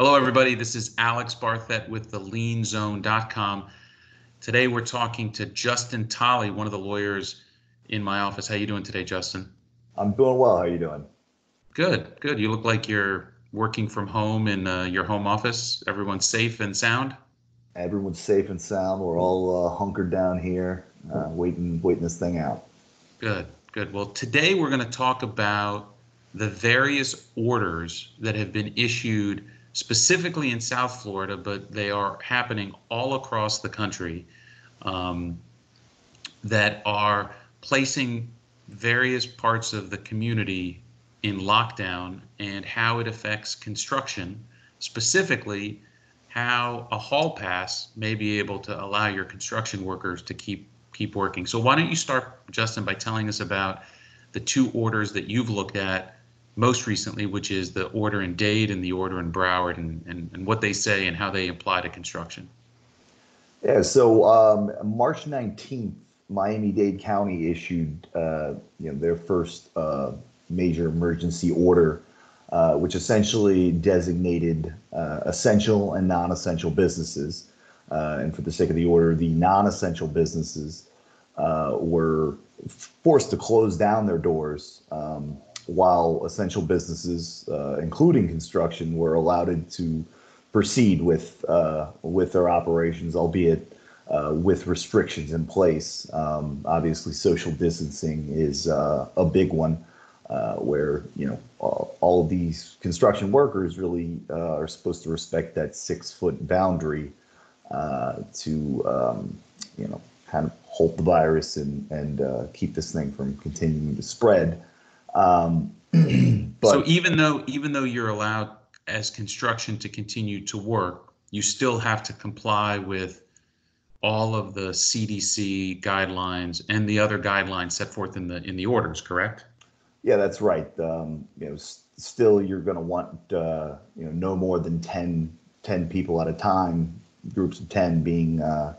Hello, everybody. This is Alex Barthet with the lienzone.com. Today, we're talking to Justin Tolley, one of the lawyers in my office. How you doing today, Justin? I'm doing well. How are you doing? Good, good. You look like you're working from home in uh, your home office. Everyone's safe and sound. Everyone's safe and sound. We're all uh, hunkered down here, uh, waiting, waiting this thing out. Good, good. Well, today we're going to talk about the various orders that have been issued specifically in South Florida, but they are happening all across the country um, that are placing various parts of the community in lockdown and how it affects construction, specifically how a hall pass may be able to allow your construction workers to keep keep working. So why don't you start, Justin, by telling us about the two orders that you've looked at most recently, which is the order in Dade and the order in Broward, and, and, and what they say and how they apply to construction. Yeah, so um, March 19th, Miami-Dade County issued uh, you know, their first uh, major emergency order, uh, which essentially designated uh, essential and non-essential businesses. Uh, and for the sake of the order, the non-essential businesses uh, were forced to close down their doors. Um, while essential businesses, uh, including construction, were allowed to proceed with uh, with their operations, albeit uh, with restrictions in place. Um, obviously, social distancing is uh, a big one, uh, where you know all, these construction workers really uh, are supposed to respect that six foot boundary to um, you know kind of halt the virus and and keep this thing from continuing to spread. Um, but, so even though even though you're allowed as construction to continue to work, you still have to comply with all of the CDC guidelines and the other guidelines set forth in the in the orders, correct? Yeah, that's right. Um, you know, s- still you're going to want uh, you know no more than 10, 10 people at a time, groups of ten being uh,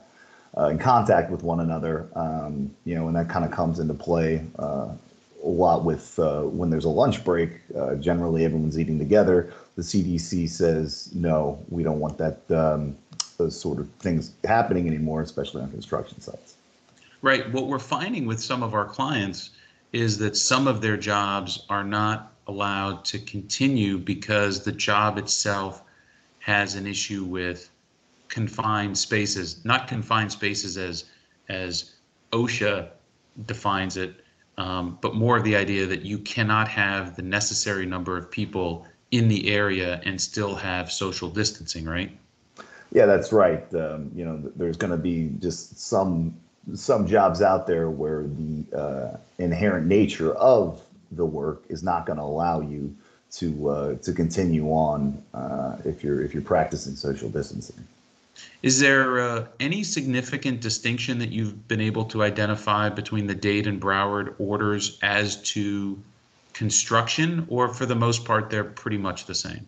uh, in contact with one another. Um, you know, and that kind of comes into play uh, a lot with uh, when there's a lunch break. Uh, generally, everyone's eating together. The CDC says no, we don't want that um, those sort of things happening anymore, especially on construction sites. Right. What we're finding with some of our clients is that some of their jobs are not allowed to continue because the job itself has an issue with confined spaces, not confined spaces as as OSHA defines it, um, but more of the idea that you cannot have the necessary number of people in the area and still have social distancing, right? Yeah, that's right. Um, you know, there's going to be just some some jobs out there where the uh, inherent nature of the work is not going to allow you to uh, to continue on uh, if you're if you're practicing social distancing. Is there uh, any significant distinction that you've been able to identify between the Dade and Broward orders as to construction, or for the most part, they're pretty much the same?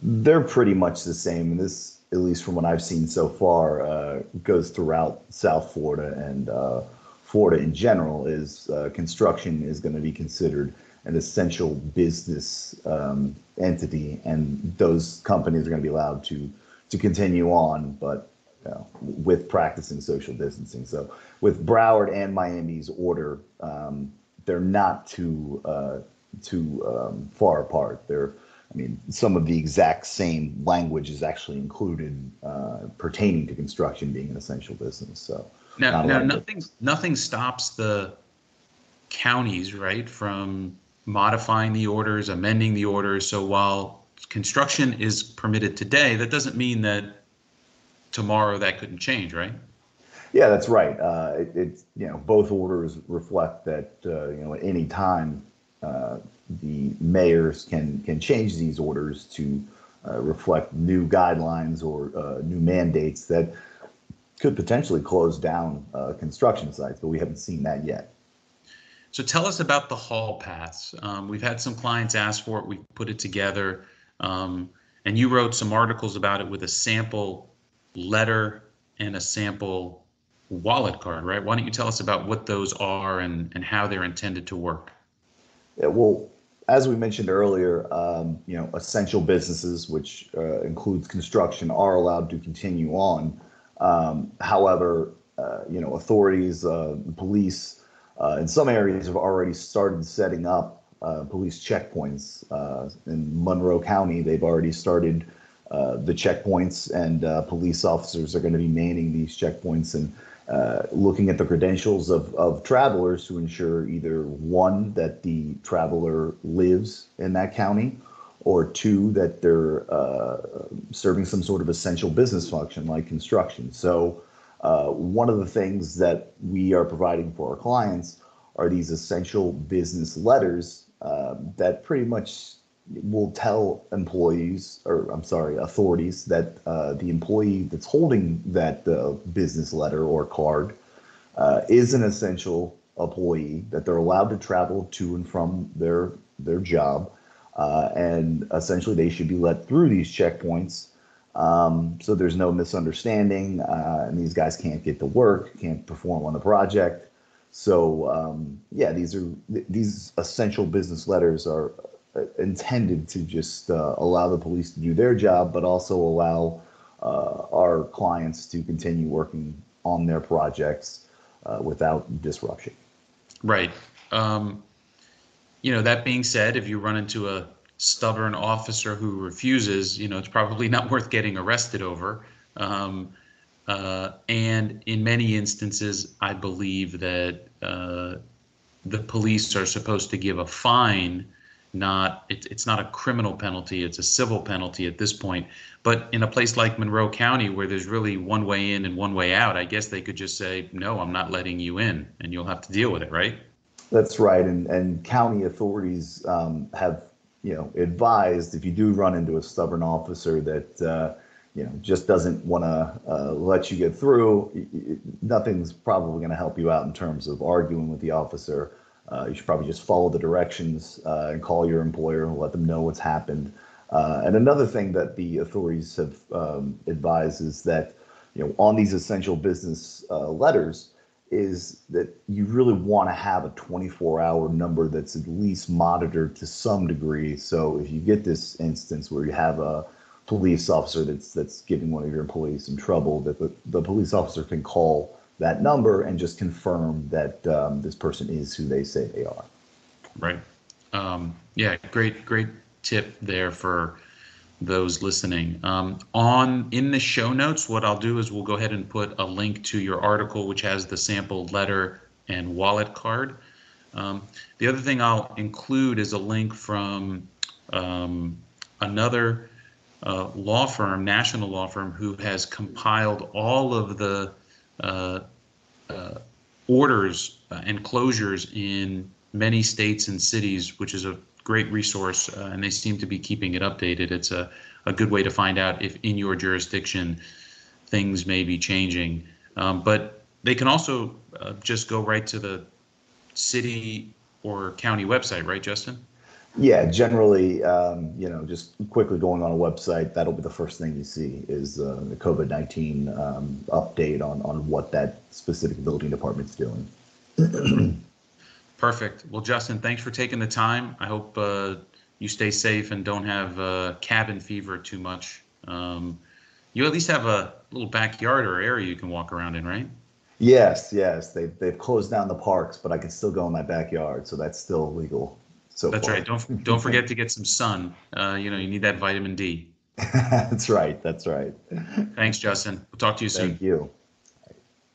They're pretty much the same. This, at least from what I've seen so far, uh, goes throughout South Florida and uh, Florida in general. Is uh, construction is going to be considered an essential business um, entity, and those companies are going to be allowed to to continue on, but you know, with practicing social distancing. So with Broward and Miami's order, um, they're not too uh, too um, far apart. They're I mean, some of the exact same language is actually included uh, pertaining to construction being an essential business. So now, now nothing nothing stops the counties right from modifying the orders, amending the orders. So while construction is permitted today, that doesn't mean that tomorrow that couldn't change, right? Yeah, that's right. Uh, it, it's you know both orders reflect that uh, you know at any time uh, the mayors can can change these orders to uh, reflect new guidelines or uh, new mandates that could potentially close down uh, construction sites, but we haven't seen that yet. So tell us about the hall pass. Um, we've had some clients ask for it. We put it together. Um, and you wrote some articles about it with a sample letter and a sample wallet card, right? Why don't you tell us about what those are and, and how they're intended to work? Yeah, well, as we mentioned earlier, um, you know, essential businesses, which uh, includes construction, are allowed to continue on. Um, however, uh, you know, authorities, uh, police, uh, in some areas have already started setting up uh, police checkpoints. Uh, in Monroe County, they've already started the checkpoints, and police officers are going to be manning these checkpoints and uh, looking at the credentials of, of travelers to ensure either one, that the traveler lives in that county, or two, that they're uh, serving some sort of essential business function like construction. So, uh, one of the things that we are providing for our clients are these essential business letters uh, that pretty much will tell employees, or I'm sorry, authorities, that uh, the employee that's holding that uh, business letter or card uh, is an essential employee, that they're allowed to travel to and from their their job, uh, and essentially they should be let through these checkpoints. Um, so there's no misunderstanding, uh, and these guys can't get to work, can't perform on the project. So um, yeah, these are these essential business letters are intended to just uh, allow the police to do their job, but also allow uh, our clients to continue working on their projects uh, without disruption. Right. Um, you know, that being said, if you run into a stubborn officer who refuses, you know, it's probably not worth getting arrested over. Um, uh, and in many instances, I believe that uh, the police are supposed to give a fine not it, it's not a criminal penalty it's a civil penalty at this point. But in a place like monroe county where there's really one way in and one way out i guess they could just say no i'm not letting you in and you'll have to deal with it right? That's right and and county authorities um, have you know advised if you do run into a stubborn officer that uh, you know just doesn't want to uh, let you get through nothing's probably going to help you out in terms of arguing with the officer uh, you should probably just follow the directions uh, and call your employer and let them know what's happened. Uh, and another thing that the authorities have um, advised is that, you know, on these essential business uh, letters, is that you really want to have a 24-hour number that's at least monitored to some degree. So if you get this instance where you have a police officer that's that's giving one of your employees some trouble, that the, the police officer can call that number and just confirm that um, this person is who they say they are. Right. Um, yeah, great, great tip there for those listening. Um, on in the show notes, what I'll do is we'll go ahead and put a link to your article, which has the sample letter and wallet card. Um, the other thing I'll include is a link from um, another uh, law firm, national law firm, who has compiled all of the uh, uh, orders uh, and closures in many states and cities, which is a great resource, uh, and they seem to be keeping it updated. It's a, a good way to find out if in your jurisdiction things may be changing. Um, but they can also uh, just go right to the city or county website, right, Justin? Yeah, generally, um, you know, just quickly going on a website, that'll be the first thing you see is uh, the COVID 19 um, update on, on what that specific building department's doing. Perfect. Well, Justin, thanks for taking the time. I hope uh, you stay safe and don't have uh, cabin fever too much. Um, you at least have a little backyard or area you can walk around in, right? Yes, yes. They, they've closed down the parks, but I can still go in my backyard, so that's still legal. So That's far. right. Don't don't forget to get some sun. Uh, you know, you need that vitamin D. that's right. That's right. Thanks, Justin. We'll talk to you soon. Thank you.